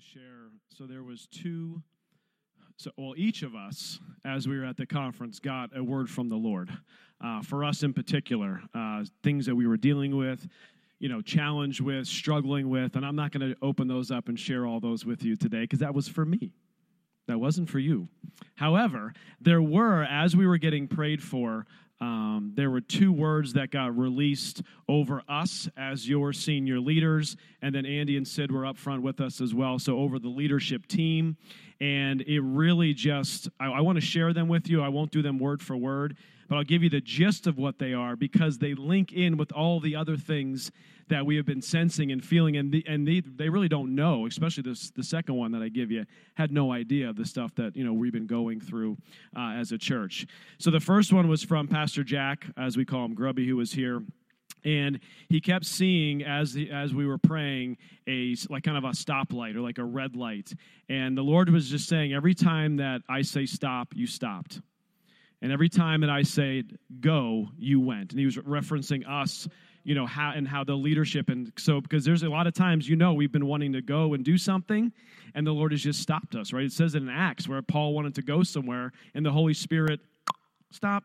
share. So there was two. So, well, each of us, as we were at the conference, got a word from the Lord. Uh, for us in particular, uh, things that we were dealing with, you know, challenged with, struggling with, and I'm not going to open those up and share all those with you today because that was for me. That wasn't for you. However, there were, as we were getting prayed for, um, there were two words that got released over us as your senior leaders, and then Andy and Sid were up front with us as well. So over the leadership team, and it really just I, I want to share them with you. I won't do them word for word, but I'll give you the gist of what they are because they link in with all the other things that we have been sensing and feeling, and the, and they, they really don't know. Especially this the second one that I give you had no idea of the stuff that you know we've been going through uh, as a church. So the first one was from Pastor Jack, as we call him, Grubby, who was here and he kept seeing as the, as we were praying a like kind of a stoplight or like a red light and the lord was just saying every time that i say stop you stopped and every time that i say go you went and he was referencing us you know how and how the leadership and so because there's a lot of times you know we've been wanting to go and do something and the lord has just stopped us right? It says in acts where paul wanted to go somewhere and the holy spirit stop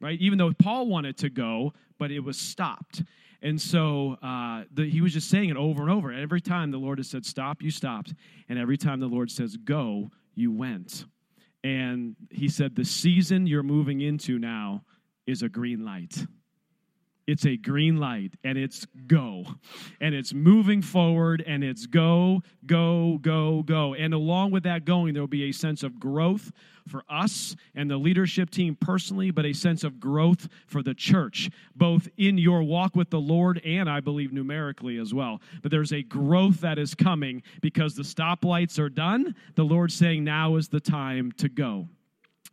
right? Even though paul wanted to go but it was stopped. And so uh, the, he was just saying it over and over. Every time the lord has said stop you stopped. And every time the lord says go you went. And he said the season you're moving into now is a green light it's a green light and it's go. And it's moving forward and it's go go go go. And along with that going there will be a sense of growth for us and the leadership team personally but a sense of growth for the church both in your walk with the lord and i believe numerically as well. But there's a growth that is coming because the stoplights are done. The lord's saying now is the time to go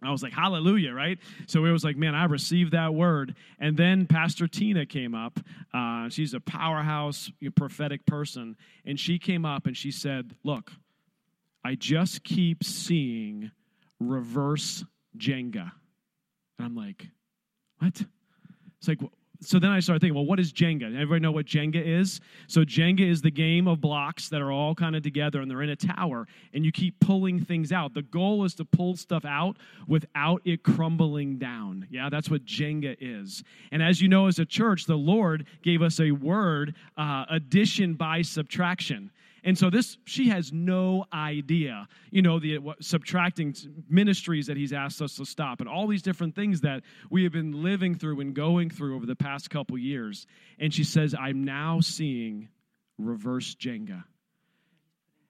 I was like, hallelujah, right? So it was like, man, I received that word. And then Pastor Tina came up. Uh, she's a powerhouse prophetic person. And she came up and she said, look, I just keep seeing reverse Jenga. And I'm like, what? It's like, so then I started thinking, well, what is Jenga? Everybody know what Jenga is? So Jenga is the game of blocks that are all kind of together and they're in a tower and you keep pulling things out. The goal is to pull stuff out without it crumbling down. Yeah, that's what Jenga is. And as you know, as a church, the Lord gave us a word, uh, addition by subtraction. And so this, she has no idea, you know, the what, subtracting ministries that he's asked us to stop and all these different things that we have been living through and going through over the past couple years. And she says, I'm now seeing reverse Jenga.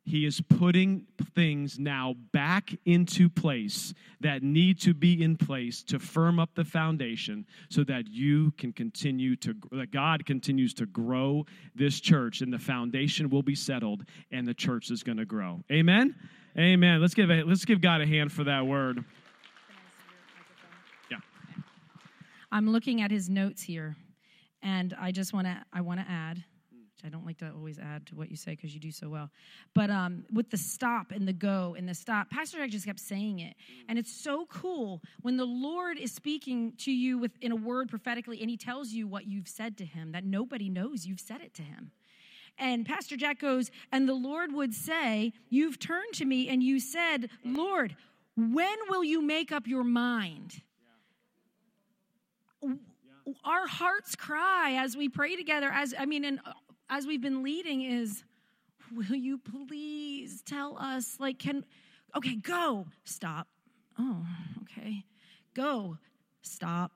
He is putting things now back into place that need to be in place to firm up the foundation so that you can continue to, that God continues to grow this church and the foundation will be settled and the church is going to grow. Amen? Amen. Let's give, a, let's give God a hand for that word. Yeah. I'm looking at his notes here and I just want to, I want to add I don't like to always add to what you say because you do so well. But um, with the stop and the go and the stop, Pastor Jack just kept saying it. And it's so cool when the Lord is speaking to you with, in a word prophetically and he tells you what you've said to him that nobody knows you've said it to him. And Pastor Jack goes, and the Lord would say, You've turned to me and you said, Lord, when will you make up your mind? our hearts cry as we pray together as i mean and as we've been leading is will you please tell us like can okay go stop oh okay go stop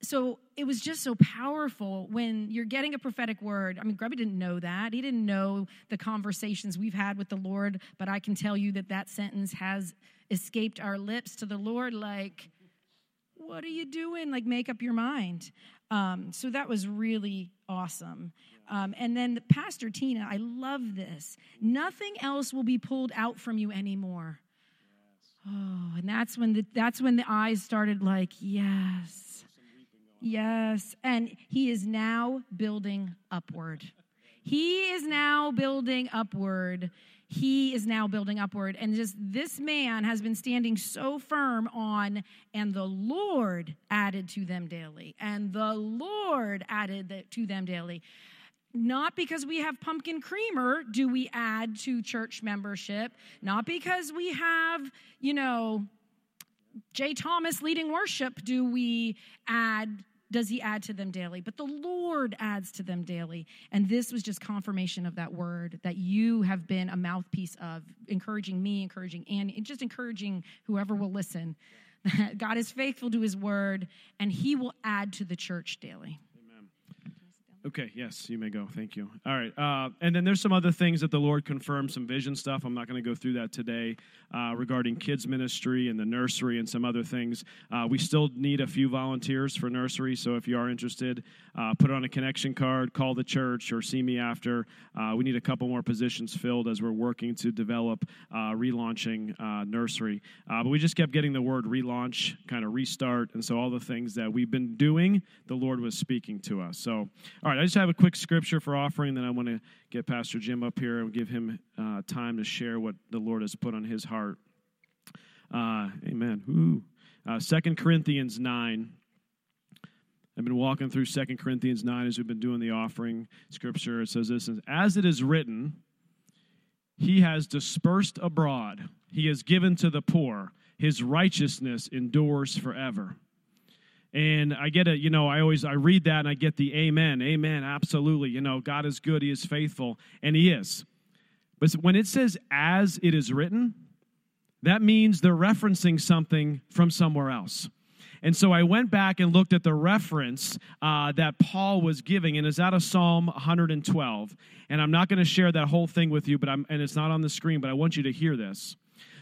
so it was just so powerful when you're getting a prophetic word. I mean, Grubby didn't know that. He didn't know the conversations we've had with the Lord, but I can tell you that that sentence has escaped our lips to the Lord like, what are you doing? Like, make up your mind. Um, so that was really awesome. Um, and then Pastor Tina, I love this. Nothing else will be pulled out from you anymore. Oh, and that's when the that's when the eyes started like, yes. Yes. And he is now building upward. He is now building upward. He is now building upward. And just this man has been standing so firm on, and the Lord added to them daily. And the Lord added to them daily not because we have pumpkin creamer do we add to church membership, not because we have, you know, Jay Thomas leading worship do we add does he add to them daily? But the lord adds to them daily. And this was just confirmation of that word that you have been a mouthpiece of encouraging me encouraging and just encouraging whoever will listen. God is faithful to his word and he will add to the church daily Okay, yes, you may go. Thank you. All right. Uh, and then there's some other things that the Lord confirmed, some vision stuff. I'm not going to go through that today uh, regarding kids' ministry and the nursery and some other things. Uh, we still need a few volunteers for nursery, so if you are interested, uh, put on a connection card, call the church, or see me after. Uh, we need a couple more positions filled as we're working to develop uh, relaunching nursery. but we just kept getting the word relaunch, kind of restart, and so all the things that we've been doing, the Lord was speaking to us. So, all right, I just have a quick scripture for offering, then I want to get Pastor Jim up here and give him uh, time to share what the Lord has put on his heart. Uh, amen. Uh, 2 Corinthians 9. I've been walking through 2 Corinthians 9 as we've been doing the offering scripture. It says this As it is written, He has dispersed abroad, He has given to the poor, His righteousness endures forever and i get it you know i always i read that and i get the amen amen absolutely you know god is good he is faithful and he is but when it says as it is written that means they're referencing something from somewhere else and so I went back and looked at the reference uh, that Paul was giving, and it's out of Psalm 112. And I'm not going to share that whole thing with you, but I'm, and it's not on the screen, but I want you to hear this.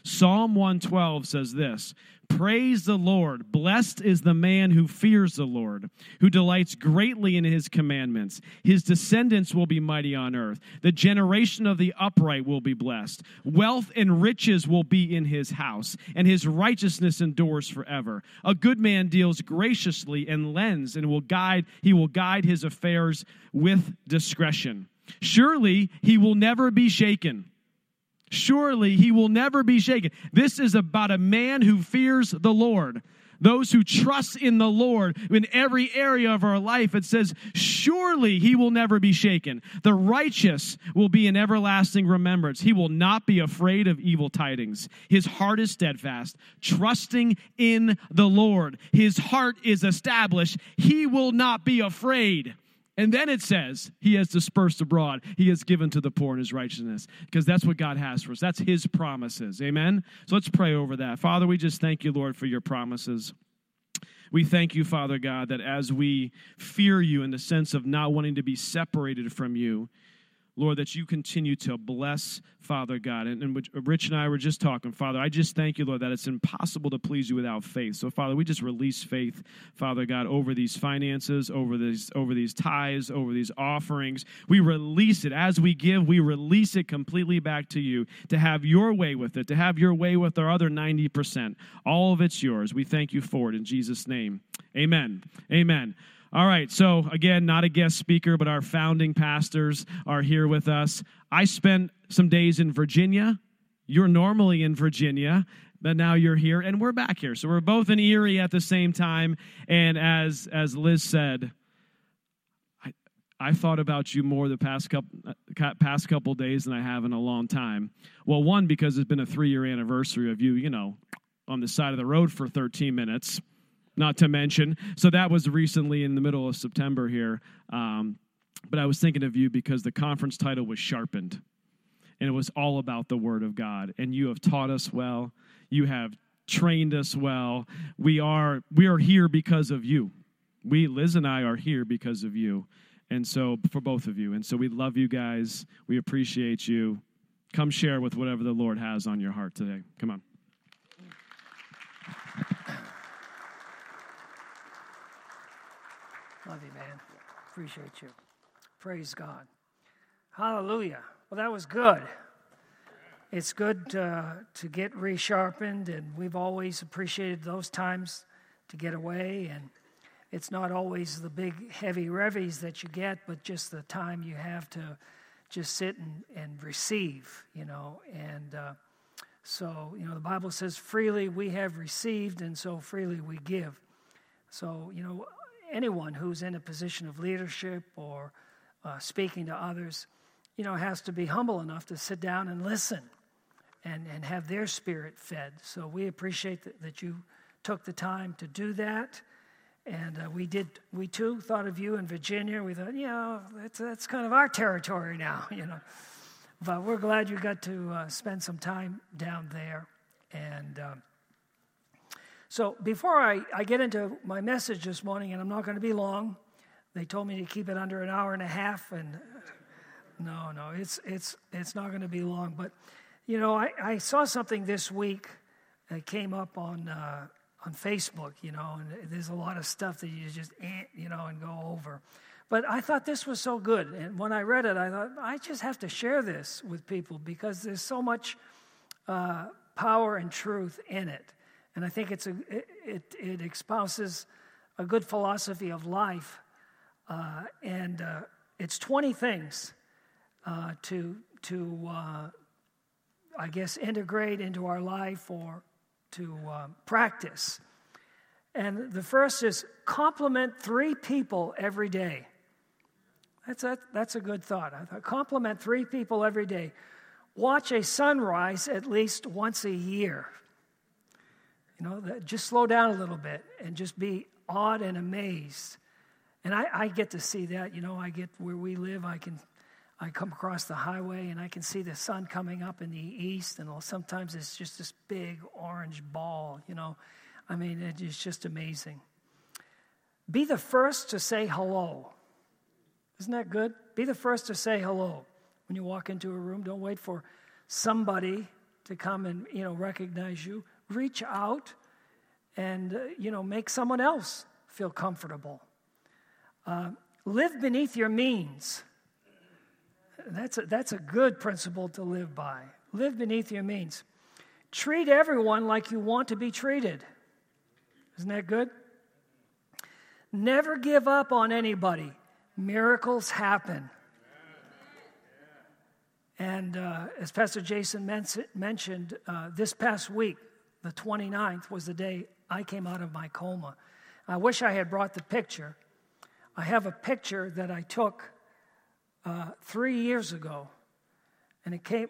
Psalm 112 says this Praise the Lord. Blessed is the man who fears the Lord, who delights greatly in his commandments. His descendants will be mighty on earth. The generation of the upright will be blessed. Wealth and riches will be in his house, and his righteousness endures forever. A good man deals graciously and lends, and will guide, he will guide his affairs with discretion. Surely he will never be shaken. Surely he will never be shaken. This is about a man who fears the Lord. Those who trust in the Lord in every area of our life, it says, Surely he will never be shaken. The righteous will be in everlasting remembrance. He will not be afraid of evil tidings. His heart is steadfast, trusting in the Lord. His heart is established. He will not be afraid. And then it says, He has dispersed abroad. He has given to the poor in His righteousness, because that's what God has for us. That's His promises. Amen? So let's pray over that. Father, we just thank you, Lord, for your promises. We thank you, Father God, that as we fear you in the sense of not wanting to be separated from you, Lord, that you continue to bless, Father God. And, and, Rich and I were just talking, Father, I just thank you, Lord, that it's impossible to please you without faith. So, Father, we just release faith, Father God, over these finances, over these, over these tithes, over these offerings. We release it. As we give, we release it completely back to you to have your way with it, to have your way with our other 90%. All of it's yours. We thank you for it in Jesus' name. Amen. Amen. All right, so again, not a guest speaker, but our founding pastors are here with us. I spent some days in Virginia. You're normally in Virginia, but now you're here, and we're back here. So we're both in Erie at the same time. And as as Liz said, I I thought about you more the past couple uh, past couple days than I have in a long time. Well, one because it's been a three year anniversary of you, you know, on the side of the road for 13 minutes not to mention. So that was recently in the middle of September here. Um, but I was thinking of you because the conference title was Sharpened, and it was all about the Word of God. And you have taught us well. You have trained us well. We are we are here because of you. We Liz and I are here because of you. And so for both of you. And so we love you guys. We appreciate you. Come share with whatever the Lord has on your heart today. Come on. Love you, man. Appreciate you. Praise God. Hallelujah. Well, that was good. It's good uh, to get resharpened, and we've always appreciated those times to get away. And it's not always the big, heavy revies that you get, but just the time you have to just sit and, and receive, you know. And uh, so, you know, the Bible says, freely we have received, and so freely we give. So, you know, anyone who's in a position of leadership or uh, speaking to others, you know, has to be humble enough to sit down and listen and, and have their spirit fed. So we appreciate that, that you took the time to do that. And uh, we did, we too thought of you in Virginia. We thought, you know, that's, that's kind of our territory now, you know. But we're glad you got to uh, spend some time down there. And um, so before I, I get into my message this morning, and I'm not going to be long, they told me to keep it under an hour and a half. And no, no, it's, it's, it's not going to be long. But, you know, I, I saw something this week that came up on, uh, on Facebook, you know, and there's a lot of stuff that you just, you know, and go over. But I thought this was so good. And when I read it, I thought, I just have to share this with people because there's so much uh, power and truth in it. And I think it's a, it, it, espouses a good philosophy of life. Uh, and uh, it's 20 things uh, to, to uh, I guess, integrate into our life or to uh, practice. And the first is compliment three people every day. That's a, that's a good thought. I thought compliment three people every day. Watch a sunrise at least once a year. You know, just slow down a little bit and just be awed and amazed. And I, I get to see that. You know, I get where we live, I can I come across the highway and I can see the sun coming up in the east, and sometimes it's just this big orange ball, you know. I mean, it's just amazing. Be the first to say hello. Isn't that good? Be the first to say hello when you walk into a room. Don't wait for somebody to come and you know recognize you. Reach out and uh, you know make someone else feel comfortable. Uh, live beneath your means. That's a, that's a good principle to live by. Live beneath your means. Treat everyone like you want to be treated. Isn't that good? Never give up on anybody. Miracles happen. And uh, as Pastor Jason mentioned, uh, this past week, the 29th, was the day I came out of my coma. I wish I had brought the picture. I have a picture that I took uh, three years ago, and it came,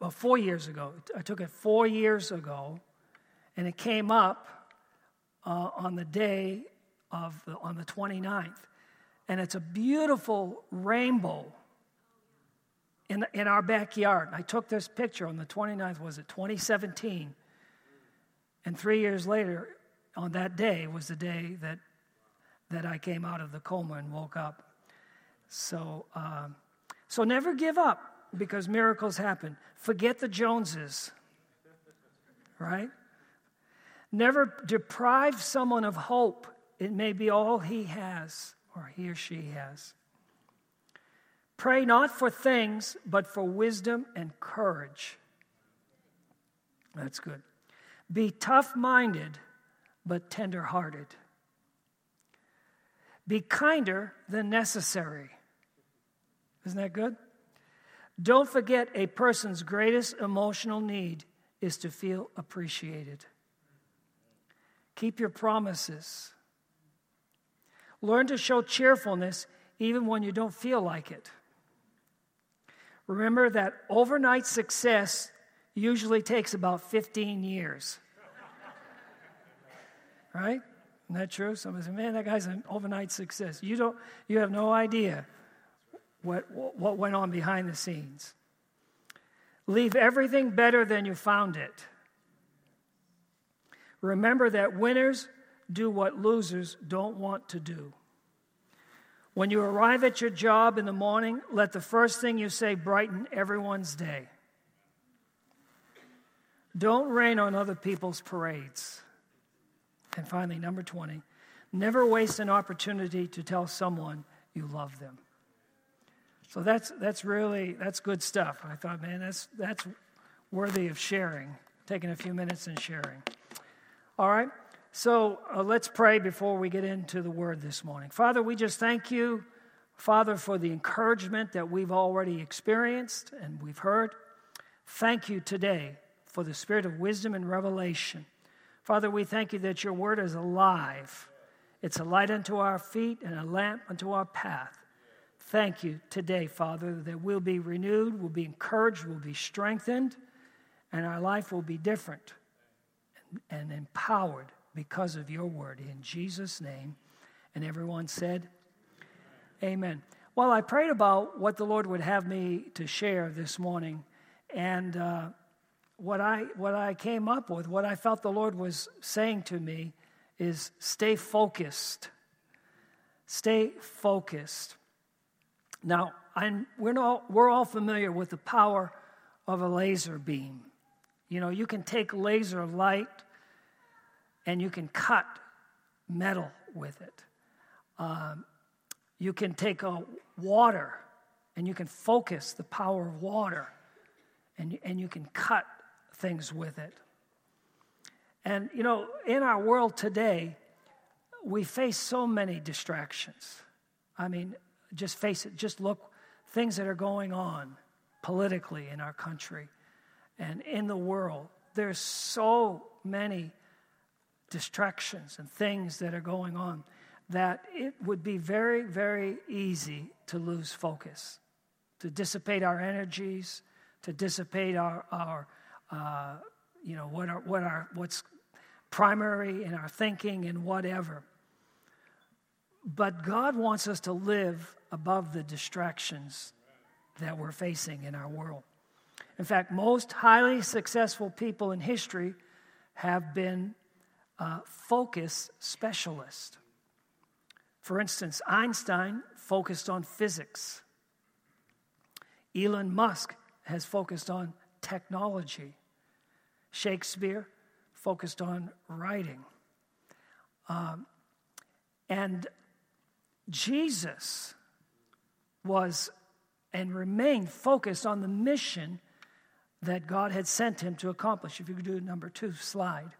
well, four years ago. I took it four years ago, and it came up uh, on the day of the, on the 29th, and it's a beautiful rainbow in, in our backyard. I took this picture on the 29th, was it 2017? And three years later, on that day, was the day that, that I came out of the coma and woke up. So, um, so never give up because miracles happen. Forget the Joneses, right? Never deprive someone of hope. It may be all he has or he or she has. Pray not for things, but for wisdom and courage. That's good. Be tough minded, but tender hearted. Be kinder than necessary. Isn't that good? Don't forget a person's greatest emotional need is to feel appreciated. Keep your promises. Learn to show cheerfulness even when you don't feel like it. Remember that overnight success usually takes about 15 years. right? Isn't that true? Somebody said, man, that guy's an overnight success. You, don't, you have no idea what, what went on behind the scenes. Leave everything better than you found it. Remember that winners do what losers don't want to do. When you arrive at your job in the morning, let the first thing you say brighten everyone's day. Don't rain on other people's parades. And finally, number 20, never waste an opportunity to tell someone you love them. So that's, that's really, that's good stuff. I thought, man, that's, that's worthy of sharing, taking a few minutes and sharing. All right, so uh, let's pray before we get into the word this morning. Father, we just thank you, Father, for the encouragement that we've already experienced and we've heard. Thank you today for the spirit of wisdom and revelation. Father, we thank you that your word is alive. It's a light unto our feet and a lamp unto our path. thank you today, Father, that we'll be renewed, we'll be encouraged, we'll be strengthened, and our life will be different and empowered because of your word. In Jesus' name. And everyone said, Amen. Well, I prayed about what the Lord would have me to share this morning. And uh, what, I, what I came up with, what I felt the Lord was saying to me, is stay focused. Stay focused. Now, I'm, we're, all, we're all familiar with the power of a laser beam. You know, you can take laser light and you can cut metal with it. Um, you can take a water and you can focus the power of water and, and you can cut things with it. And, you know, in our world today, we face so many distractions. I mean, just face it, just look things that are going on politically in our country and in the world. There's so many distractions and things that are going on that it would be very, very easy to lose focus, to dissipate our energies, to dissipate our, our you know, what are, what are, what's primary in our thinking and whatever. But God wants us to live above the distractions that we're facing in our world. In fact, most highly successful people in history have been uh, focus specialists. For instance, Einstein focused on physics. Elon Musk has focused on technology. Shakespeare focused on writing. Um, and Jesus was and remained focused on the mission that God had sent him to accomplish. If you could do number two slide.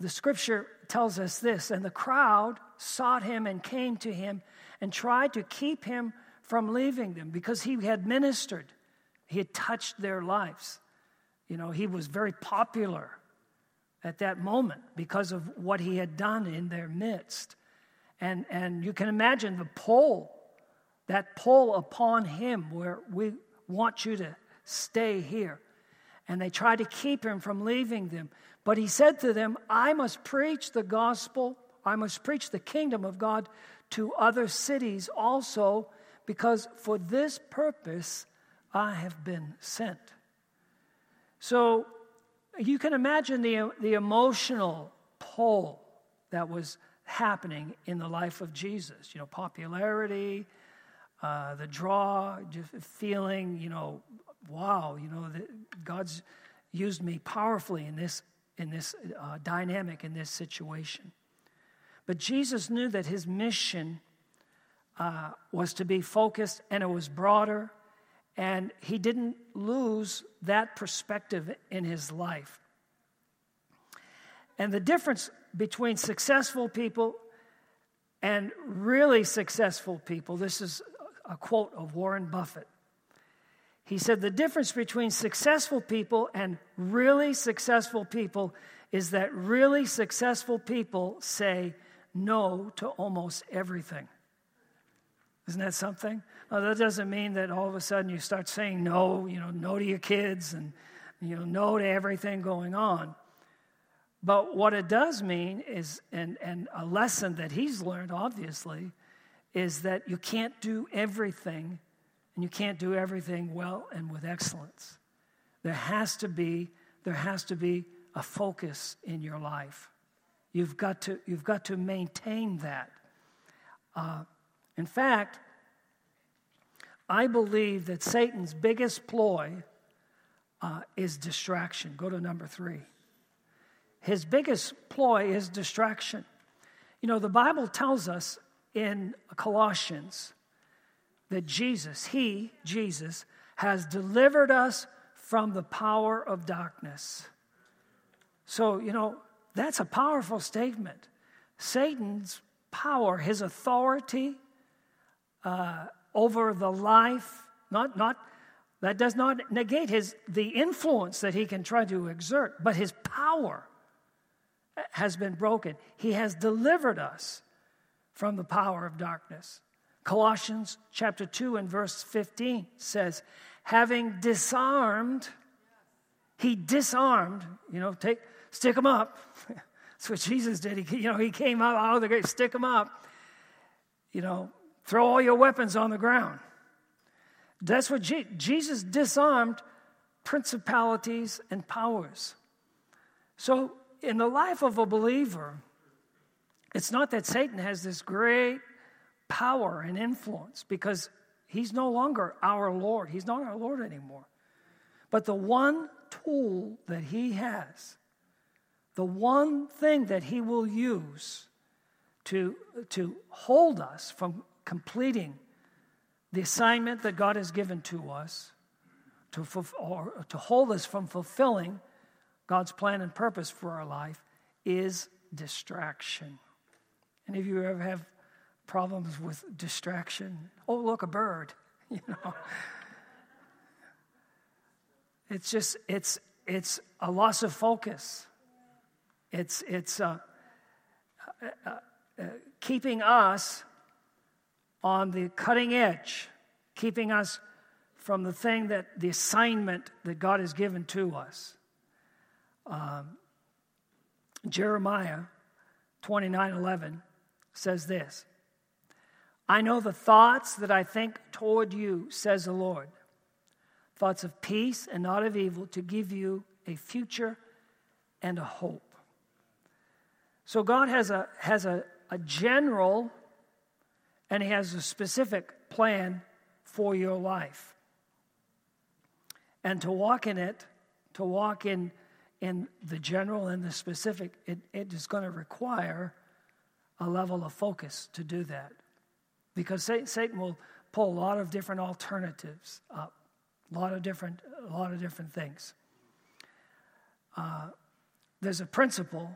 The scripture tells us this and the crowd sought him and came to him and tried to keep him from leaving them because he had ministered, he had touched their lives. You know, he was very popular at that moment because of what he had done in their midst. And, and you can imagine the pull, that pull upon him where we want you to stay here. And they tried to keep him from leaving them. But he said to them, I must preach the gospel, I must preach the kingdom of God to other cities also, because for this purpose I have been sent. So you can imagine the, the emotional pull that was happening in the life of Jesus. You know, popularity, uh, the draw, just feeling, you know, wow, you know, God's used me powerfully in this, in this uh, dynamic, in this situation. But Jesus knew that his mission uh, was to be focused and it was broader and he didn't lose that perspective in his life. And the difference between successful people and really successful people, this is a quote of Warren Buffett. He said, The difference between successful people and really successful people is that really successful people say no to almost everything. Isn't that something? That doesn't mean that all of a sudden you start saying no, you know, no to your kids and, you know, no to everything going on. But what it does mean is, and, and a lesson that he's learned, obviously, is that you can't do everything and you can't do everything well and with excellence. There has to be, there has to be a focus in your life. You've got to, you've got to maintain that. Uh, in fact, I believe that Satan's biggest ploy uh, is distraction. Go to number three. His biggest ploy is distraction. You know, the Bible tells us in Colossians that Jesus, He, Jesus, has delivered us from the power of darkness. So, you know, that's a powerful statement. Satan's power, his authority, uh, over the life, not, not, that does not negate his, the influence that he can try to exert, but his power has been broken. He has delivered us from the power of darkness. Colossians chapter 2 and verse 15 says, having disarmed, he disarmed, you know, take, stick them up. That's what Jesus did. He, you know, he came out, out of the grave, stick them up. You know, throw all your weapons on the ground. That's what Je- Jesus disarmed principalities and powers. So, in the life of a believer, it's not that Satan has this great power and influence because he's no longer our Lord. He's not our Lord anymore. But the one tool that he has, the one thing that he will use to, to hold us from completing the assignment that God has given to us, to, to hold us from fulfilling God's plan and purpose for our life, is distraction. Any of you ever have problems with distraction? Oh, look, a bird. You know, it's just it's it's a loss of focus. It's it's uh, uh, uh, uh keeping us on the cutting edge, keeping us from the thing that the assignment that God has given to us. Um, Jeremiah 29 11 says this I know the thoughts that I think toward you, says the Lord thoughts of peace and not of evil, to give you a future and a hope. So God has a, has a, a general and He has a specific plan for your life. And to walk in it, to walk in, in the general and the specific, it, it is going to require a level of focus to do that. Because Satan will pull a lot of different alternatives up, a lot of different, a lot of different things. Uh, there's a principle,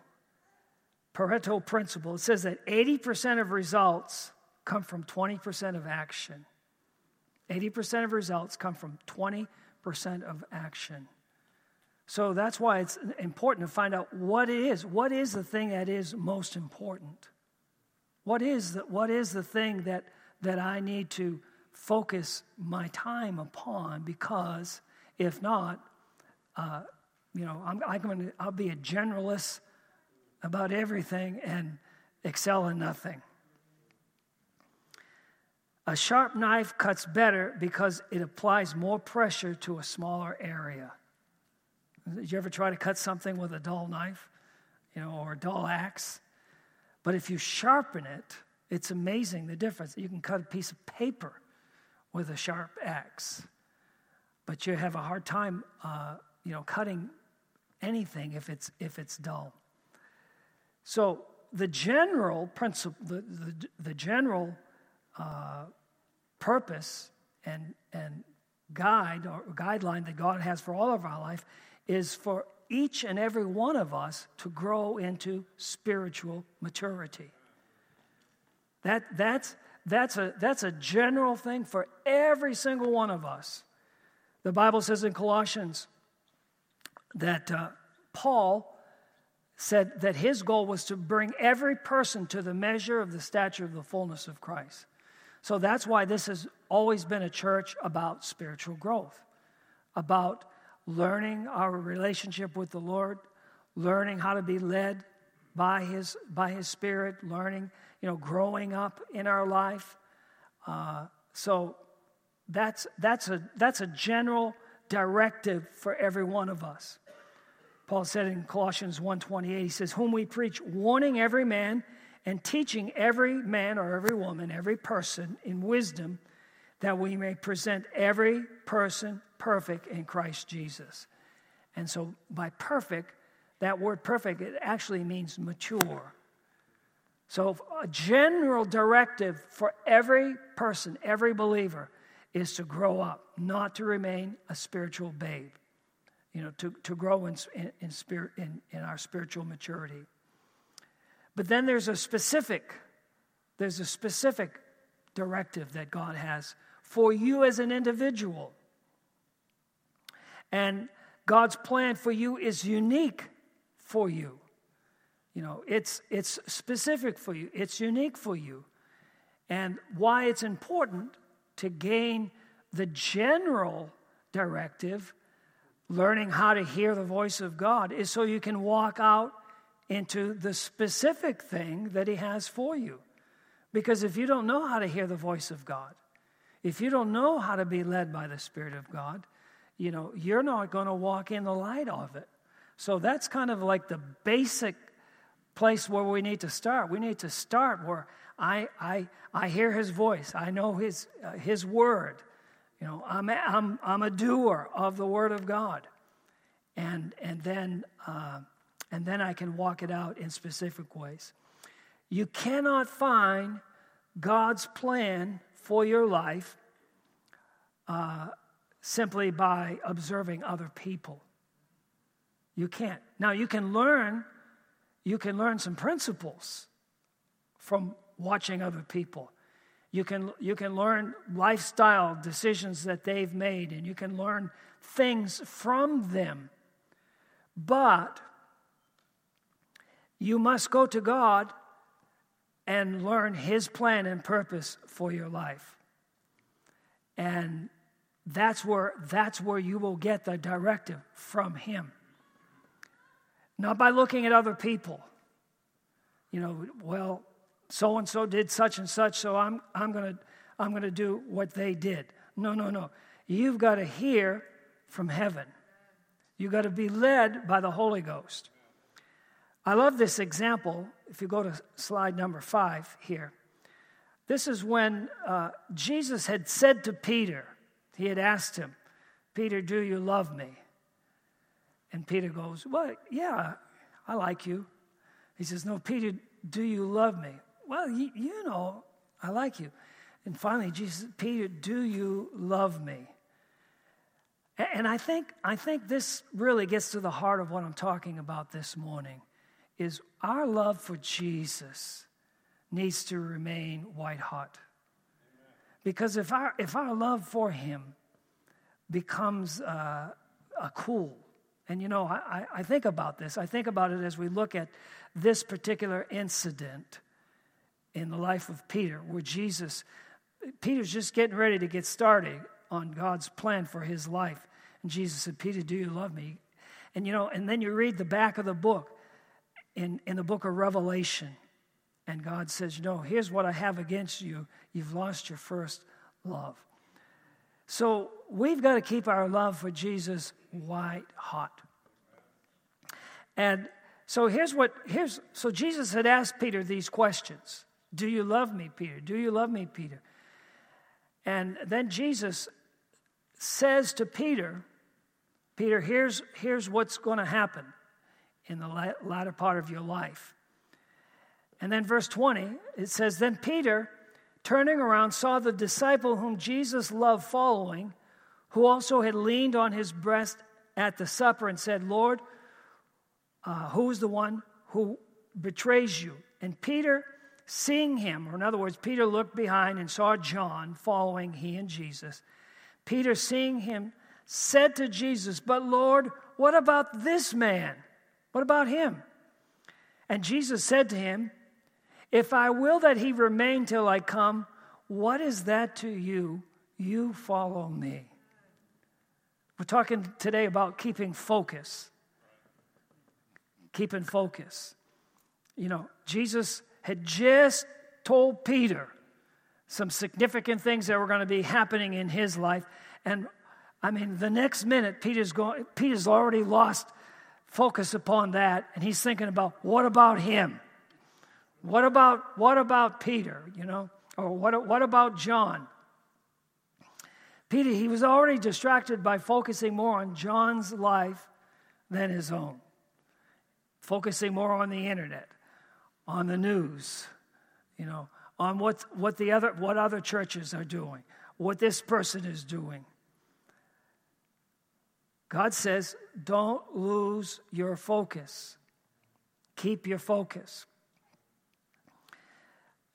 Pareto principle. It says that 80% of results come from 20% of action. 80% of results come from 20% of action. So that's why it's important to find out what it is. What is the thing that is most important? What is the, what is the thing that, that I need to focus my time upon? Because if not, uh, you know, I'm, I'm to, I'll be a generalist about everything and excel in nothing. A sharp knife cuts better because it applies more pressure to a smaller area. Did you ever try to cut something with a dull knife, you know, or a dull axe? But if you sharpen it, it's amazing the difference. You can cut a piece of paper with a sharp axe, but you have a hard time, uh, you know, cutting anything if it's if it's dull. So the general principle, the, the, the general uh, purpose and and guide or guideline that God has for all of our life is for each and every one of us to grow into spiritual maturity. That, that's, that's, a, that's a general thing for every single one of us. The Bible says in Colossians that uh, Paul said that his goal was to bring every person to the measure of the stature of the fullness of Christ. So that's why this has always been a church about spiritual growth, about learning our relationship with the Lord, learning how to be led by His, by his Spirit, learning, you know, growing up in our life. Uh, so that's, that's, a, that's a general directive for every one of us. Paul said in Colossians 1:28, he says, "Whom we preach, warning every man and teaching every man or every woman, every person in wisdom, that we may present every person perfect in Christ Jesus. And so, by perfect, that word perfect, it actually means mature. So, a general directive for every person, every believer, is to grow up, not to remain a spiritual babe. You know, to, to grow in, in, in spirit, in, in our spiritual maturity. But then there's a specific, there's a specific directive that God has for you as an individual. And God's plan for you is unique for you. You know, it's, it's specific for you, it's unique for you. And why it's important to gain the general directive, learning how to hear the voice of God, is so you can walk out into the specific thing that He has for you. Because if you don't know how to hear the voice of God, if you don't know how to be led by the Spirit of God, you know, you're not going to walk in the light of it. So that's kind of like the basic place where we need to start. We need to start where I, I, I hear his voice, I know his, uh, his word. You know, I'm a, I'm, I'm a doer of the word of God. And, and, then, uh, and then I can walk it out in specific ways. You cannot find God's plan for your life uh, simply by observing other people. You can't. Now you can learn, you can learn some principles from watching other people. You can, you can learn lifestyle decisions that they've made, and you can learn things from them. But you must go to God and learn His plan and purpose for your life. And that's where, that's where you will get the directive from Him. Not by looking at other people. You know, well, so and so did such and such, so I'm, I'm going to I'm going to do what they did. No, no, no. You've got to hear from heaven. You've got to be led by the Holy Ghost. I love this example. If you go to slide number five here, this is when uh, Jesus had said to Peter, he had asked him, Peter, do you love me? And Peter goes, Well, yeah, I like you. He says, No, Peter, do you love me? Well, you, you know, I like you. And finally, Jesus, Peter, do you love me? And I think, I think this really gets to the heart of what I'm talking about this morning is our love for Jesus needs to remain white hot. Because if our, if our love for him becomes uh, a cool, and you know, I, I think about this, I think about it as we look at this particular incident in the life of Peter, where Jesus, Peter's just getting ready to get started on God's plan for his life. And Jesus said, Peter, do you love me? And you know, and then you read the back of the book in, in the book of Revelation. And God says, No, here's what I have against you. You've lost your first love. So we've got to keep our love for Jesus white hot. And so here's what here's so Jesus had asked Peter these questions. Do you love me, Peter? Do you love me, Peter? And then Jesus says to Peter, Peter, here's, here's what's going to happen in the latter part of your life. And then, verse 20, it says, Then Peter, turning around, saw the disciple whom Jesus loved following, who also had leaned on his breast at the supper and said, Lord, uh, who is the one who betrays you? And Peter, seeing him, or in other words, Peter looked behind and saw John following he and Jesus. Peter, seeing him, said to Jesus, But Lord, what about this man? What about him? And Jesus said to him, if I will that he remain till I come, what is that to you? You follow me. We're talking today about keeping focus. Keeping focus. You know, Jesus had just told Peter some significant things that were going to be happening in his life. And I mean, the next minute, Peter's, going, Peter's already lost focus upon that, and he's thinking about what about him? What about, what about Peter, you know? Or what, what about John? Peter, he was already distracted by focusing more on John's life than his own, focusing more on the internet, on the news, you know, on what, what, the other, what other churches are doing, what this person is doing. God says, don't lose your focus. Keep your focus.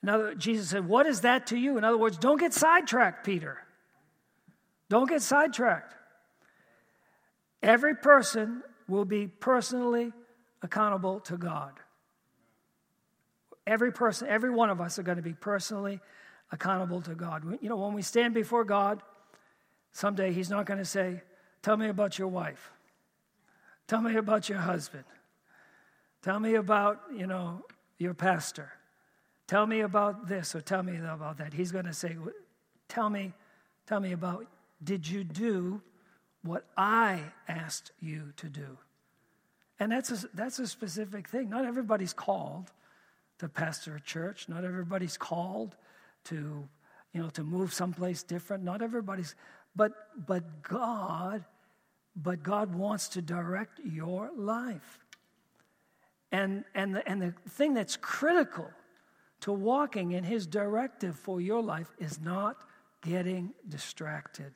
In other, Jesus said, What is that to you? In other words, don't get sidetracked, Peter. Don't get sidetracked. Every person will be personally accountable to God. Every person, every one of us are going to be personally accountable to God. You know, when we stand before God, someday He's not going to say, Tell me about your wife. Tell me about your husband. Tell me about, you know, your pastor. Tell me about this or tell me about that. He's going to say, Tell me, tell me about, did you do what I asked you to do? And that's a, that's a specific thing. Not everybody's called to pastor a church. Not everybody's called to, you know, to move someplace different. Not everybody's, but, but God, but God wants to direct your life. And, and, the, and the thing that's critical to walking in His directive for your life is not getting distracted.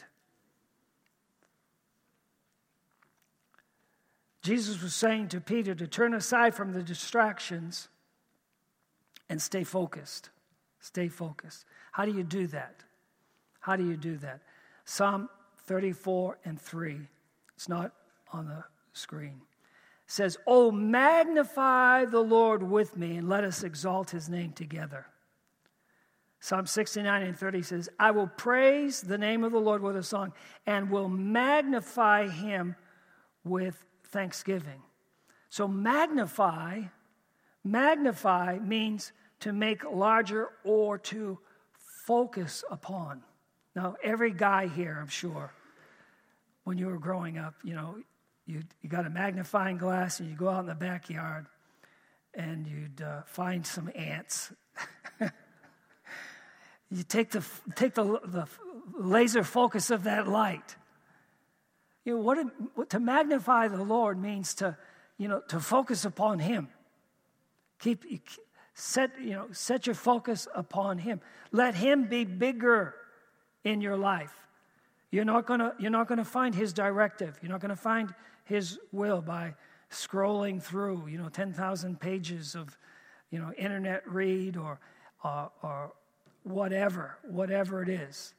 Jesus was saying to Peter to turn aside from the distractions and stay focused. Stay focused. How do you do that? How do you do that? Psalm 34 and 3. It's not on the screen. Says, Oh, magnify the Lord with me and let us exalt his name together. Psalm 69 and 30 says, I will praise the name of the Lord with a song and will magnify him with thanksgiving. So magnify, magnify means to make larger or to focus upon. Now, every guy here, I'm sure, when you were growing up, you know, you, you got a magnifying glass and you go out in the backyard and you'd uh, find some ants. you take the, take the, the laser focus of that light you know, what, it, what to magnify the Lord means to, you know, to focus upon Him. Keep set, you know, set your focus upon Him. Let Him be bigger in your life. You're not gonna, you're not gonna find His directive. You're not gonna find His will by scrolling through, you know, 10,000 pages of, you know, internet read or, uh, or whatever, whatever it is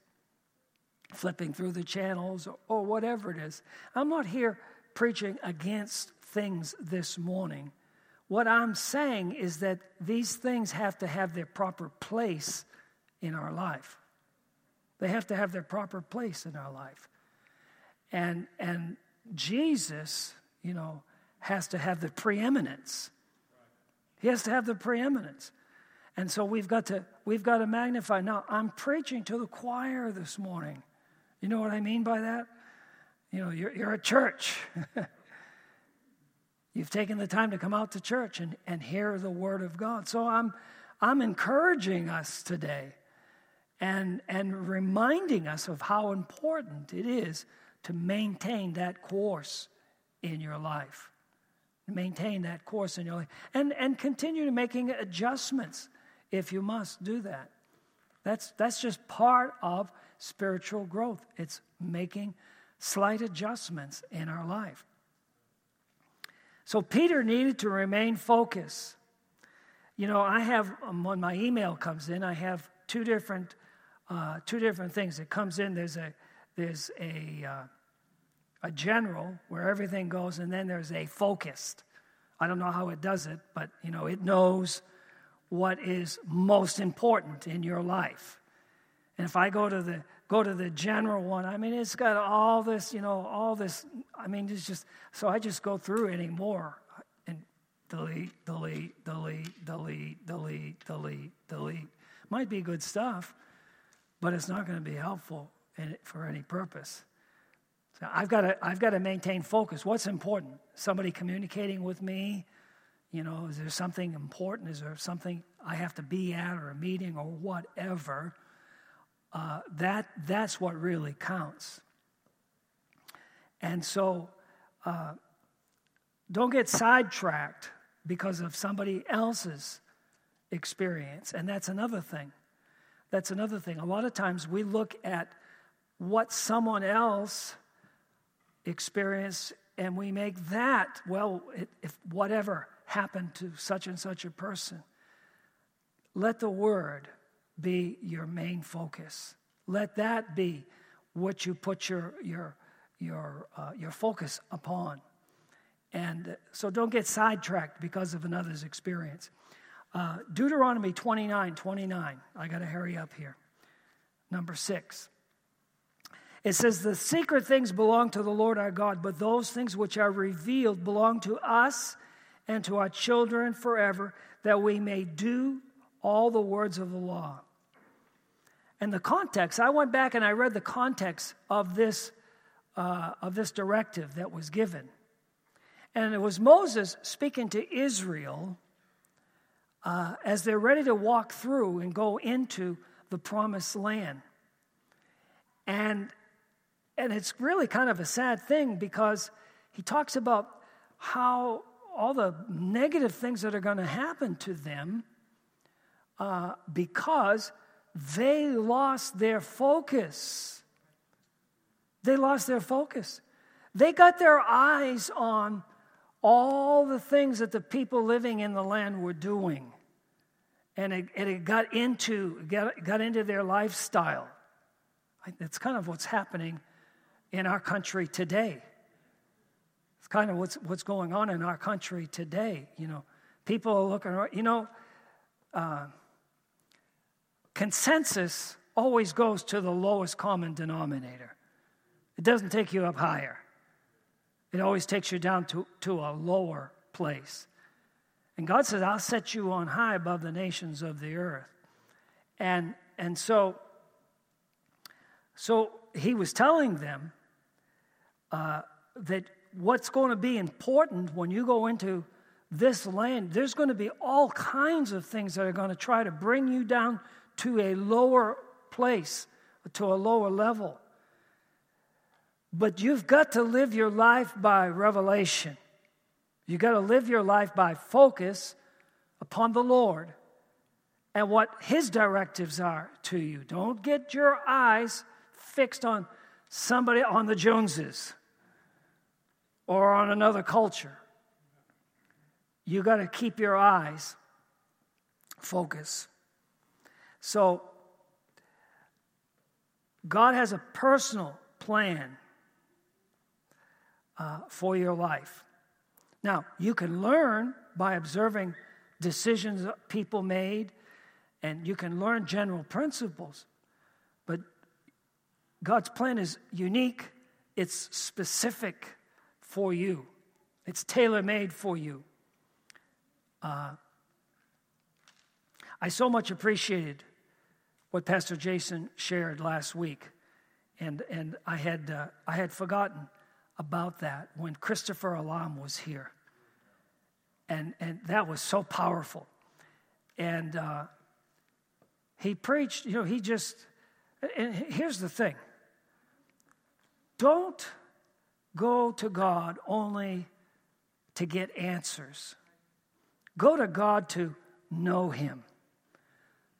flipping through the channels or, or whatever it is. I'm not here preaching against things this morning. What I'm saying is that these things have to have their proper place in our life. They have to have their proper place in our life. And, and Jesus, you know, has to have the preeminence. He has to have the preeminence. And so we've got to we've got to magnify. Now, I'm preaching to the choir this morning. You know what I mean by that? You know, you're, you're a church. You've taken the time to come out to church and, and hear the word of God. So I'm, I'm encouraging us today and, and reminding us of how important it is to maintain that course in your life. Maintain that course in your life. And, and continue making adjustments if you must do that. That's, that's just part of spiritual growth, it's making slight adjustments in our life. So Peter needed to remain focused. You know, I have um, when my email comes in, I have two different uh, two different things. It comes in. There's a there's a uh, a general where everything goes, and then there's a focused. I don't know how it does it, but you know, it knows what is most important in your life. And if I go to the go to the general one, I mean, it's got all this, you know, all this. I mean, it's just so I just go through anymore and delete, delete, delete, delete, delete, delete, delete. Might be good stuff, but it's not going to be helpful for any purpose. So I've got to I've got to maintain focus. What's important? Somebody communicating with me. You know, is there something important? Is there something I have to be at or a meeting or whatever? uh, that, that's what really counts. And so uh, don't get sidetracked because of somebody else's experience. And that's another thing. That's another thing. A lot of times we look at what someone else experienced and we make that, well, if whatever happened to such and such a person, let the word be your main focus. Let that be what you put your, your, your, uh, your focus upon. And so don't get sidetracked because of another's experience. Uh, Deuteronomy 29 29. I got to hurry up here. number six. It says, The secret things belong to the Lord our God, but those things which are revealed belong to us and to our children forever, that we may do all the words of the law. And the context, I went back and I read the context of this, uh, of this directive that was given. And it was Moses speaking to Israel uh, as they're ready to walk through and go into the promised land. And, and it's really kind of a sad thing because he talks about how all the negative things that are going to happen to them uh, because they lost their focus. They lost their focus. They got their eyes on all the things that the people living in the land were doing. And it, and it got, into, got, got into their lifestyle. It's kind of what's happening in our country today. It's kind of what's, what's going on in our country today. You know, people are looking, you know, uh, consensus always goes to the lowest common denominator. It doesn't take you up higher, it always takes you down to, to a lower place. And God says, I'll set you on high above the nations of the earth. And, and so, so he was telling them uh, that what's going to be important when you go into this land, there's going to be all kinds of things that are going to try to bring you down to a lower place, to a lower level. But you've got to live your life by revelation. You've got to live your life by focus upon the Lord and what His directives are to you. Don't get your eyes fixed on somebody on the Joneses or on another culture. You got to keep your eyes focused. So, God has a personal plan uh, for your life. Now, you can learn by observing decisions people made, and you can learn general principles. But God's plan is unique, it's specific for you, it's tailor made for you. Uh, I so much appreciated what Pastor Jason shared last week. And, and I, had, uh, I had forgotten about that when Christopher Alam was here. And, and that was so powerful. And uh, he preached, you know, he just, and here's the thing don't go to God only to get answers, go to God to know Him.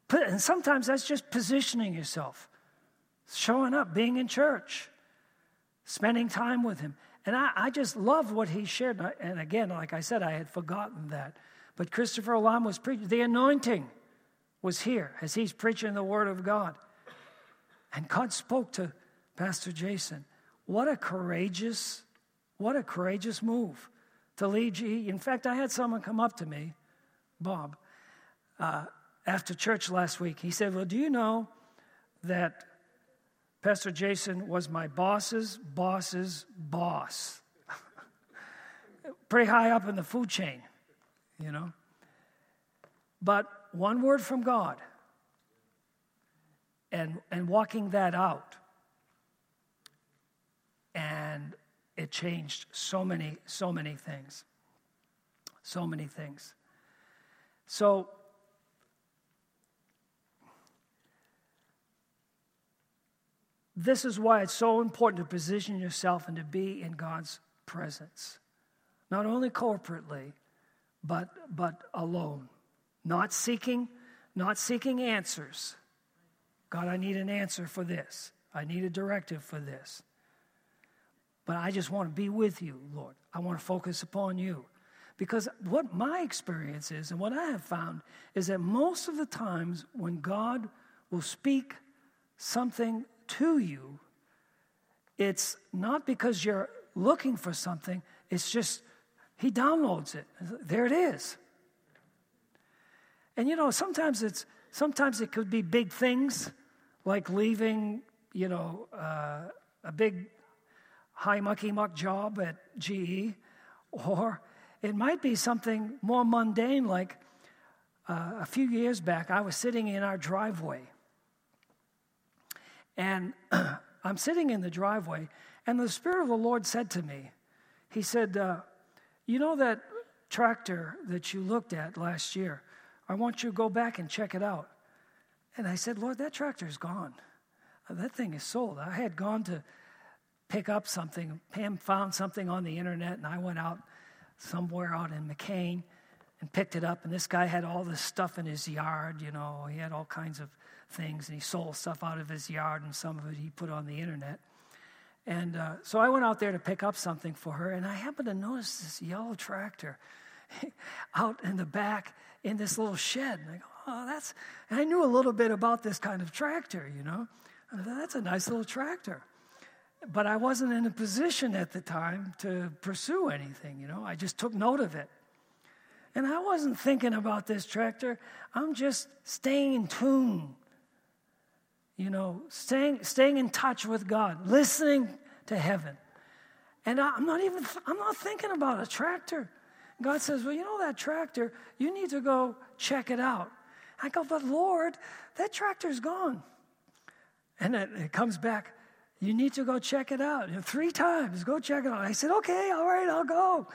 And sometimes that's just positioning yourself, showing up, being in church, spending time with Him. And I, I just love what he shared. And again, like I said, I had forgotten that. But Christopher Alam was preaching. The anointing was here as he's preaching the Word of God. And God spoke to Pastor Jason. What a courageous, what a courageous move to lead you. In fact, I had someone come up to me, Bob, uh, after church last week. He said, Well, do you know that Pastor Jason was my boss's boss's boss? Pretty high up in the food chain, you know? But one word from God and, and walking that out. And it changed so many, so many things. So many things. So, This is why it's so important to position yourself and to be in God's presence. Not only corporately, but, but alone. Not seeking, not seeking answers. God, I need an answer for this. I need a directive for this. But I just want to be with you, Lord. I want to focus upon you. Because what my experience is, and what I have found, is that most of the times when God will speak something to you, it's not because you're looking for something, it's just He downloads it. There it is. And you know, sometimes it's sometimes it could be big things like leaving, you know, uh, a big high mucky muck job at GE, or it might be something more mundane like uh, a few years back, I was sitting in our driveway. And I'm sitting in the driveway, and the Spirit of the Lord said to me, He said, uh, You know that tractor that you looked at last year? I want you to go back and check it out. And I said, Lord, that tractor's gone. Uh, that thing is sold. I had gone to pick up something. Pam found something on the internet, and I went out somewhere out in McCain and picked it up. And this guy had all this stuff in his yard, you know, he had all kinds of things, and he sold stuff out of his yard, and some of it he put on the internet. And uh, so I went out there to pick up something for her, and I happened to notice this yellow tractor out in the back in this little shed. And I go, oh, that's, and I knew a little bit about this kind of tractor, you know. I thought, that's a nice little tractor. But I wasn't in a position at the time to pursue anything, you know. I just took note of it. And I wasn't thinking about this tractor. I'm just staying in tune, you know, staying, staying in touch with God, listening to heaven. And I'm not even, I'm not thinking about a tractor. God says, Well, you know that tractor, you need to go check it out. I go, But Lord, that tractor's gone. And it, it comes back, You need to go check it out. Know, three times, go check it out. I said, Okay, all right, I'll go.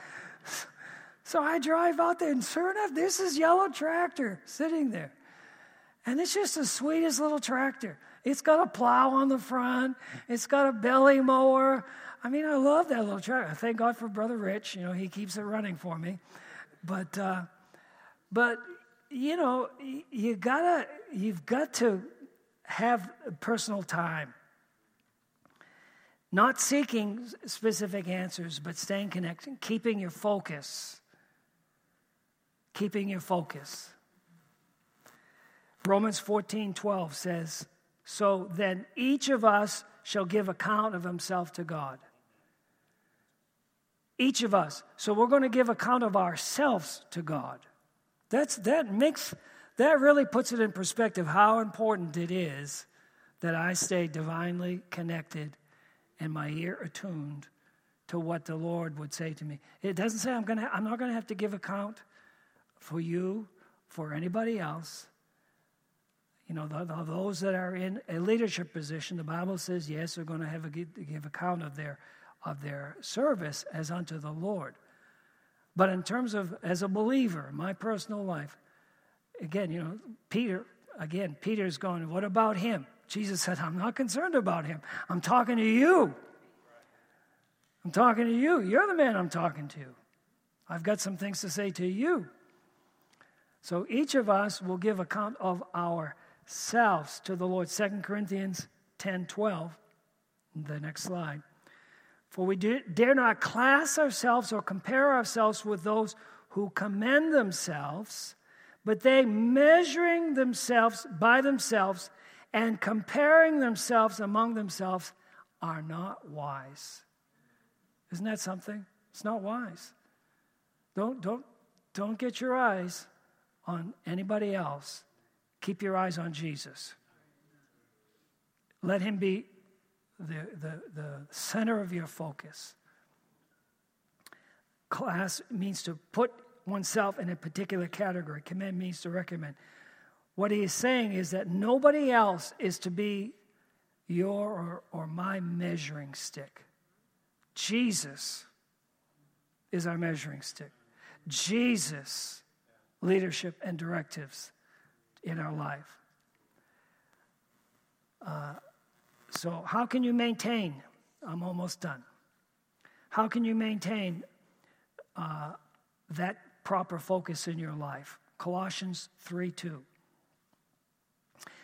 So I drive out there, and sure enough, this is yellow tractor sitting there. And it's just the sweetest little tractor. It's got a plow on the front, it's got a belly mower. I mean, I love that little tractor. Thank God for Brother Rich. You know, he keeps it running for me. But, uh, but you know, you gotta, you've got to have personal time. Not seeking specific answers, but staying connected, keeping your focus keeping your focus. Romans 14 12 says, So then each of us shall give account of himself to God. Each of us. So we're going to give account of ourselves to God. That's, that makes, that really puts it in perspective how important it is that I stay divinely connected and my ear attuned to what the Lord would say to me. It doesn't say I'm, gonna, I'm not going to have to give account for you, for anybody else. You know, the, the, those that are in a leadership position, the Bible says, yes, they're going to have a give account of their of their service as unto the Lord. But in terms of as a believer, my personal life, again, you know, Peter, again, Peter's going, what about him? Jesus said, I'm not concerned about him. I'm talking to you. I'm talking to you. You're the man I'm talking to. I've got some things to say to you. So each of us will give account of ourselves to the Lord. 2 Corinthians 10 12, the next slide. For we do, dare not class ourselves or compare ourselves with those who commend themselves, but they measuring themselves by themselves and comparing themselves among themselves are not wise. Isn't that something? It's not wise. Don't, don't, don't get your eyes on anybody else. Keep your eyes on Jesus. Let him be the, the, the center of your focus. Class means to put oneself in a particular category. Commend means to recommend. What he is saying is that nobody else is to be your or, or my measuring stick. Jesus is our measuring stick. Jesus leadership and directives in our life. Uh, so, how can you maintain? I'm almost done. How can you maintain uh, that proper focus in your life? Colossians 3 2.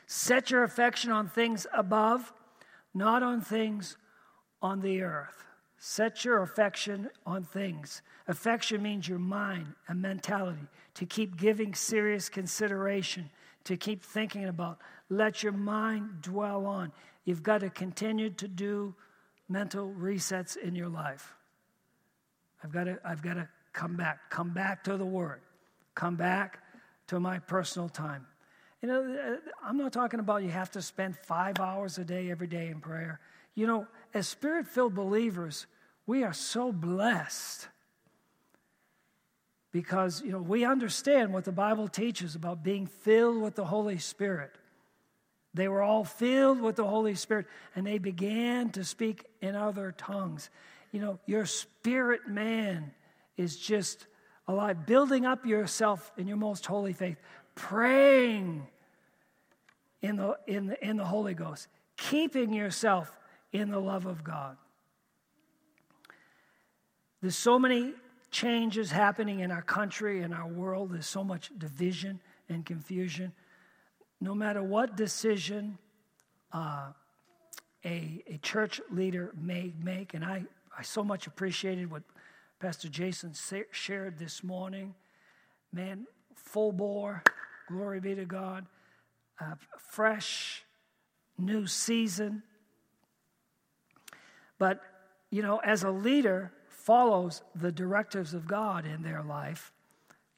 Set your affection on things above, not on things on the earth. Set your affection on things. Affection means your mind and mentality to keep giving serious consideration, to keep thinking about. Let your mind dwell on. You've got to continue to do mental resets in your life. I've got to, I've got to come back. Come back to the Word. Come back to my personal time. You know, uh, I'm not talking about you have to spend five hours a day every day in prayer. You know, as spirit filled believers, we are so blessed because, you know, we understand what the Bible teaches about being filled with the Holy Spirit. They were all filled with the Holy Spirit and they began to speak in other tongues. You know, your spirit man is just alive, building up yourself in your most holy faith, praying in the, in the, in the Holy Ghost, keeping yourself in the love of God. There's so many changes happening in our country, in our world. There's so much division and confusion. No matter what decision uh, a, a church leader may make, and I, I so much appreciated what Pastor Jason shared this morning. Man, full bore, glory be to God, fresh, new season. But, you know, as a leader follows the directives of God in their life,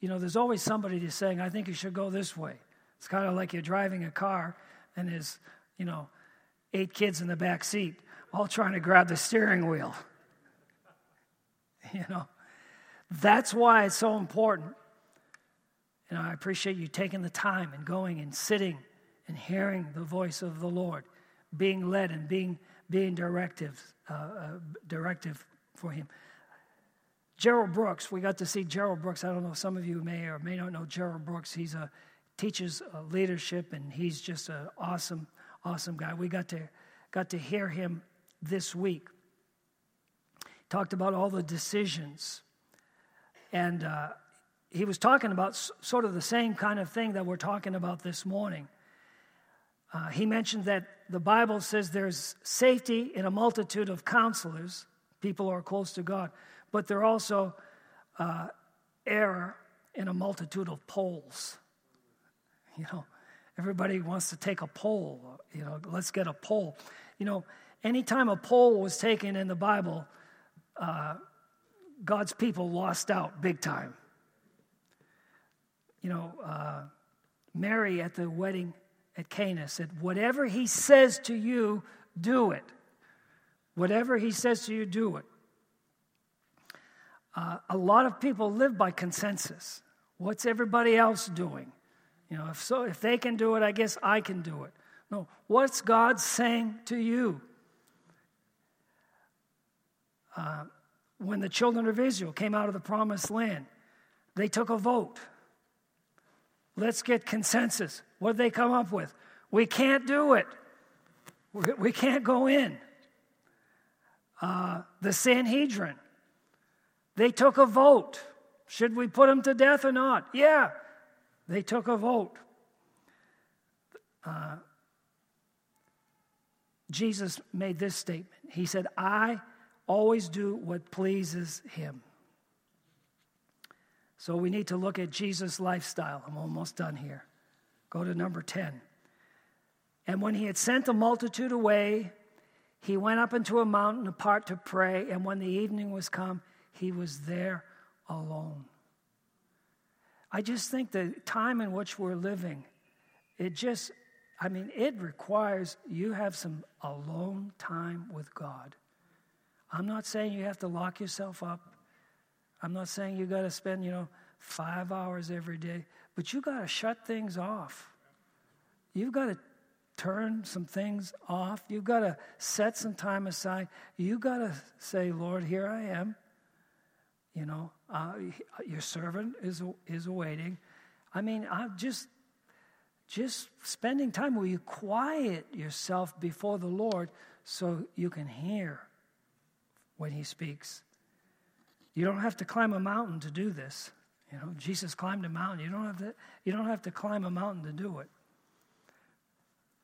you know, there's always somebody that's saying, I think you should go this way. It's kind of like you're driving a car and there's, you know, eight kids in the back seat, all trying to grab the steering wheel. You know, that's why it's so important. You know, I appreciate you taking the time and going and sitting and hearing the voice of the Lord, being led and being being directive, uh, uh, directive for Him. Gerald Brooks, we got to see Gerald Brooks. I don't know, some of you may or may not know Gerald Brooks. He's a teaches uh, leadership, and he's just an awesome, awesome guy. We got to got to hear him this week talked about all the decisions. And uh, he was talking about sort of the same kind of thing that we're talking about this morning. Uh, he mentioned that the Bible says there's safety in a multitude of counselors, people who are close to God, but there also uh, error in a multitude of polls. You know, everybody wants to take a poll. You know, let's get a poll. You know, anytime a poll was taken in the Bible, uh, God's people lost out big time. You know, uh, Mary at the wedding at Cana said, Whatever he says to you, do it. Whatever he says to you, do it. Uh, a lot of people live by consensus. What's everybody else doing? You know, if so, if they can do it, I guess I can do it. No, what's God saying to you? Uh, when the children of Israel came out of the promised land, they took a vote. Let's get consensus. What did they come up with? We can't do it. We can't go in. Uh, the Sanhedrin, they took a vote. Should we put them to death or not? Yeah, they took a vote. Uh, Jesus made this statement. He said, I always do what pleases him. So we need to look at Jesus' lifestyle. I'm almost done here. Go to number 10. And when he had sent the multitude away, he went up into a mountain apart to pray. And when the evening was come, he was there alone. I just think the time in which we're living, it just, I mean, it requires you have some alone time with God. I'm not saying you have to lock yourself up. I'm not saying you got to spend, you know, five hours every day, but you got to shut things off. You've got to turn some things off. You've got to set some time aside. You've got to say, Lord, here I am. You know, uh, your servant is, is awaiting. I mean, I'm just, just spending time where you quiet yourself before the Lord so you can hear when he speaks. You don't have to climb a mountain to do this. You know, Jesus climbed a mountain. You don't have to, you don't have to climb a mountain to do it.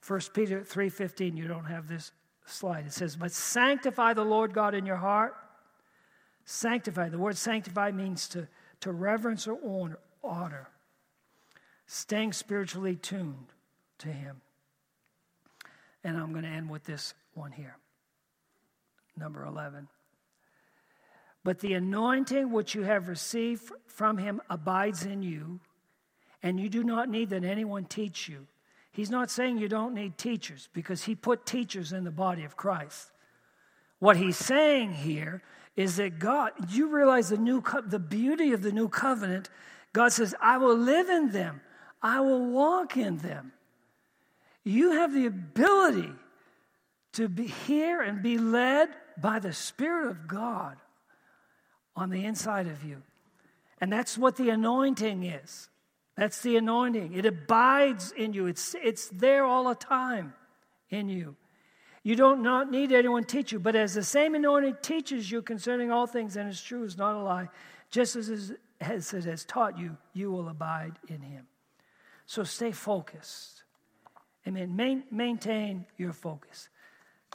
1 Peter 3:15, you don't have this slide. It says, "But sanctify the Lord God in your heart." Sanctify. The word sanctify means to, to reverence or honor, honor. Staying spiritually tuned to Him. And I'm going to end with this one here. Number 11. But the anointing which you have received from him abides in you, and you do not need that anyone teach you. He's not saying you don't need teachers because he put teachers in the body of Christ. What he's saying here is that God, you realize the new the beauty of the new covenant. God says, "I will live in them. I will walk in them." You have the ability to be here and be led by the Spirit of God on the inside of you. And that's what the anointing is. That's the anointing. It abides in you. It's, it's there all the time in you. You don't not need anyone teach you, but as the same anointing teaches you concerning all things, and is true, is not a lie, just as it has taught you, you will abide in him. So stay focused. Amen. Main, maintain your focus.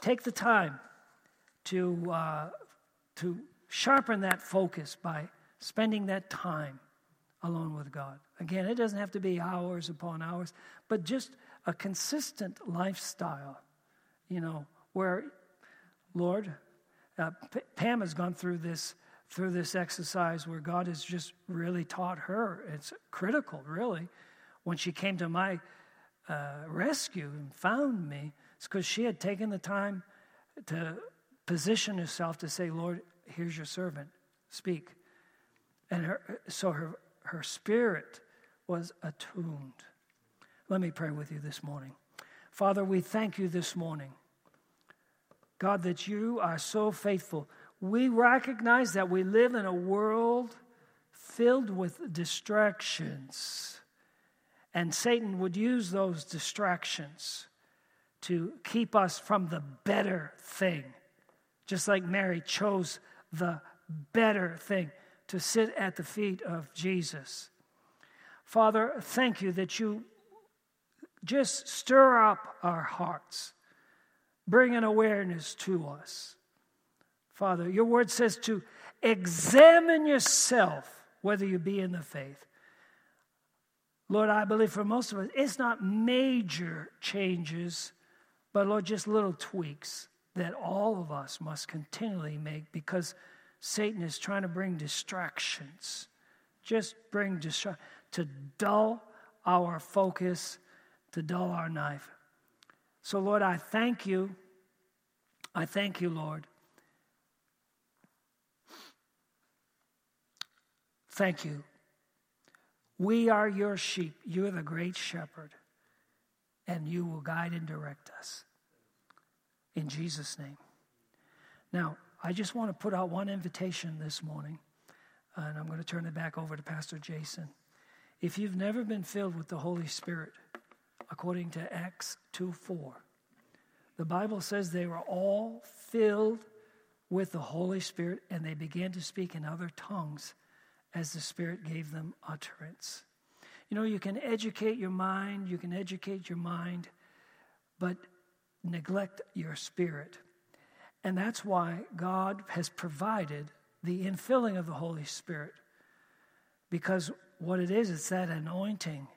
Take the time to, uh, to sharpen that focus by spending that time alone with God. Again, it doesn't have to be hours upon hours, but just a consistent lifestyle, you know, where, Lord, uh, P- Pam has gone through this through this exercise where God has just really taught her. It's critical, really. When she came to my uh, rescue and found me, it's because she had taken the time to position herself to say, Lord, here's your servant, speak. And her, so her, her spirit was attuned. Let me pray with you this morning. Father, we thank you this morning. God, that you are so faithful. We recognize that we live in a world filled with distractions. And Satan would use those distractions to keep us from the better thing. Just like Mary chose the better thing to sit at the feet of Jesus. Father, thank you that you just stir up our hearts, bring an awareness to us. Father, your word says to examine yourself whether you be in the faith. Lord, I believe for most of us, it's not major changes, but Lord, just little tweaks that all of us must continually make because Satan is trying to bring distractions. Just bring distraction to dull our focus, to dull our knife. So, Lord, I thank you. I thank you, Lord. Thank you. We are your sheep. You're the great shepherd, and you will guide and direct us. In Jesus' name. Now, I just want to put out one invitation this morning, and I'm going to turn it back over to Pastor Jason. If you've never been filled with the Holy Spirit, according to Acts 2 4, the Bible says they were all filled with the Holy Spirit and they began to speak in other tongues as the Spirit gave them utterance. You know, you can educate your mind, you can educate your mind, but neglect your spirit. And that's why God has provided the infilling of the Holy Spirit. Because what it is, it's that anointing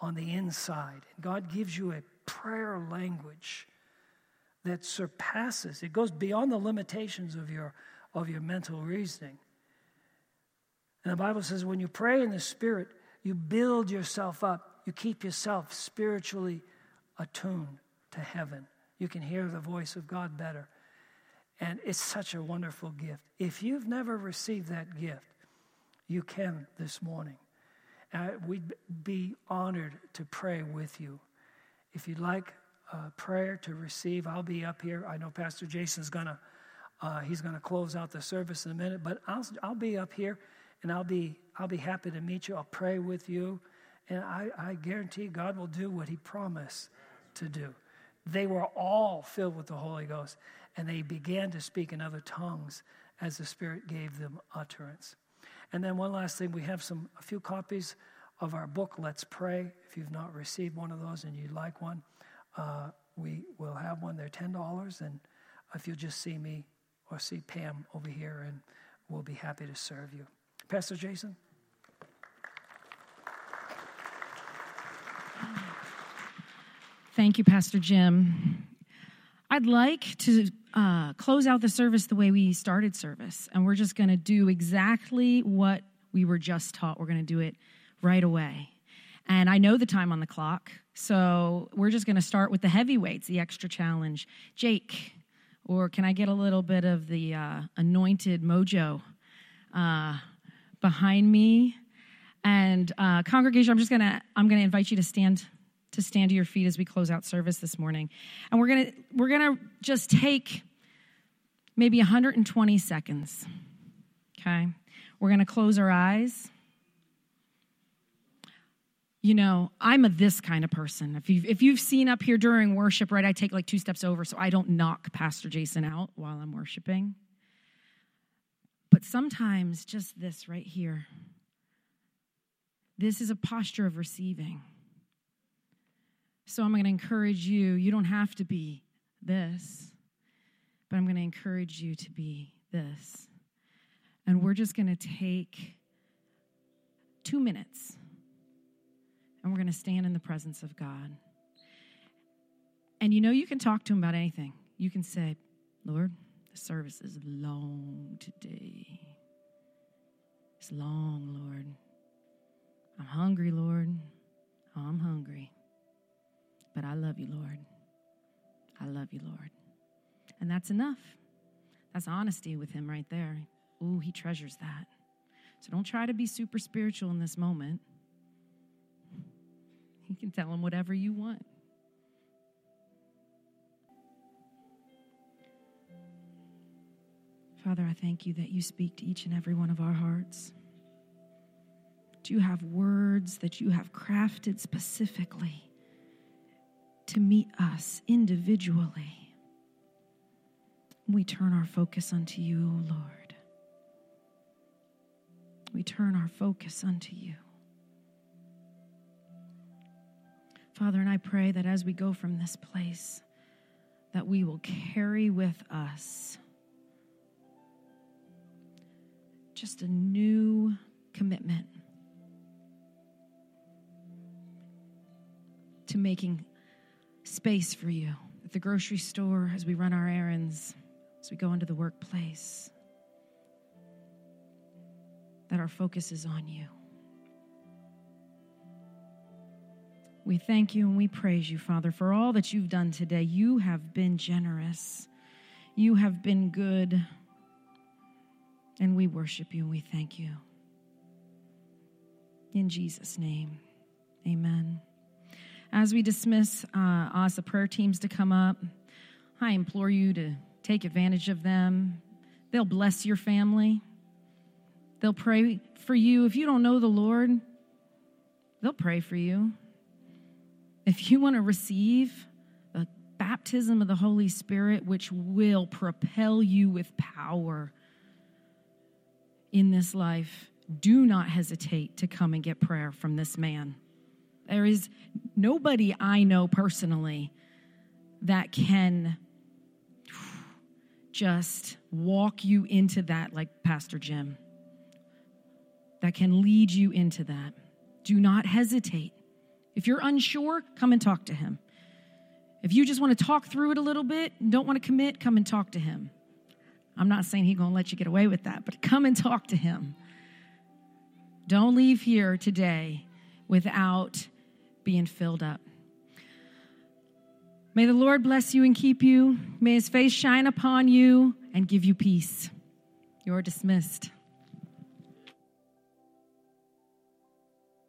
on the inside. And God gives you a prayer language that surpasses, it goes beyond the limitations of your, of your mental reasoning. And the Bible says when you pray in the Spirit, you build yourself up, you keep yourself spiritually attuned to heaven. You can hear the voice of God better. And it's such a wonderful gift. If you've never received that gift, you can this morning. Uh, we'd be honored to pray with you. If you'd like a prayer to receive, I'll be up here. I know Pastor Jason's gonna uh, he's gonna close out the service in a minute, but I'll I'll be up here, and I'll be I'll be happy to meet you. I'll pray with you, and I, I guarantee God will do what He promised to do. They were all filled with the Holy Ghost and they began to speak in other tongues as the Spirit gave them utterance. And then one last thing, we have some a few copies of our book, Let's Pray. If you've not received one of those and you'd like one, uh, we will have one. They're ten dollars, and if you'll just see me or see Pam over here, and we'll be happy to serve you. Pastor Jason. Thank you, Pastor Jim. I'd like to uh, close out the service the way we started service, and we're just going to do exactly what we were just taught. We're going to do it right away. And I know the time on the clock, So we're just going to start with the heavyweights, the extra challenge. Jake, or can I get a little bit of the uh, anointed mojo uh, behind me? And uh, congregation, I'm just gonna I'm gonna invite you to stand to stand to your feet as we close out service this morning, and we're gonna we're gonna just take maybe 120 seconds. Okay, we're gonna close our eyes you know, I'm a this kind of person. If you've, if you've seen up here during worship, right, I take like two steps over so I don't knock Pastor Jason out while I'm worshiping. But sometimes just this right here, this is a posture of receiving. So I'm going to encourage you, you don't have to be this, but I'm going to encourage you to be this. And we're just going to take two minutes and we're going to stand in the presence of God. And you know, you can talk to Him about anything. You can say, Lord, the service is long today. It's long, Lord. I'm hungry, Lord. I'm hungry. But I love you, Lord. I love you, Lord. And that's enough. That's honesty with Him right there. Ooh, He treasures that. So don't try to be super spiritual in this moment. You can tell him whatever you want. Father, I thank you that you speak to each and every one of our hearts. Do you have words that you have crafted specifically to meet us individually? We turn our focus unto you, O Lord. We turn our focus unto you. Father, and I pray that as we go from this place, that we will carry with us just a new commitment to making space for you at the grocery store, as we run our errands, as we go into the workplace, that our focus is on you. We thank you and we praise you, Father, for all that you've done today. You have been generous, you have been good, and we worship you and we thank you. In Jesus' name, amen. As we dismiss, uh, ask the prayer teams to come up. I implore you to take advantage of them. They'll bless your family. They'll pray for you. If you don't know the Lord, they'll pray for you. If you want to receive the baptism of the Holy Spirit, which will propel you with power in this life, do not hesitate to come and get prayer from this man. There is nobody I know personally that can just walk you into that like Pastor Jim, that can lead you into that. Do not hesitate. If you're unsure, come and talk to him. If you just want to talk through it a little bit and don't want to commit, come and talk to him. I'm not saying he's going to let you get away with that, but come and talk to him. Don't leave here today without being filled up. May the Lord bless you and keep you. May his face shine upon you and give you peace. You're dismissed.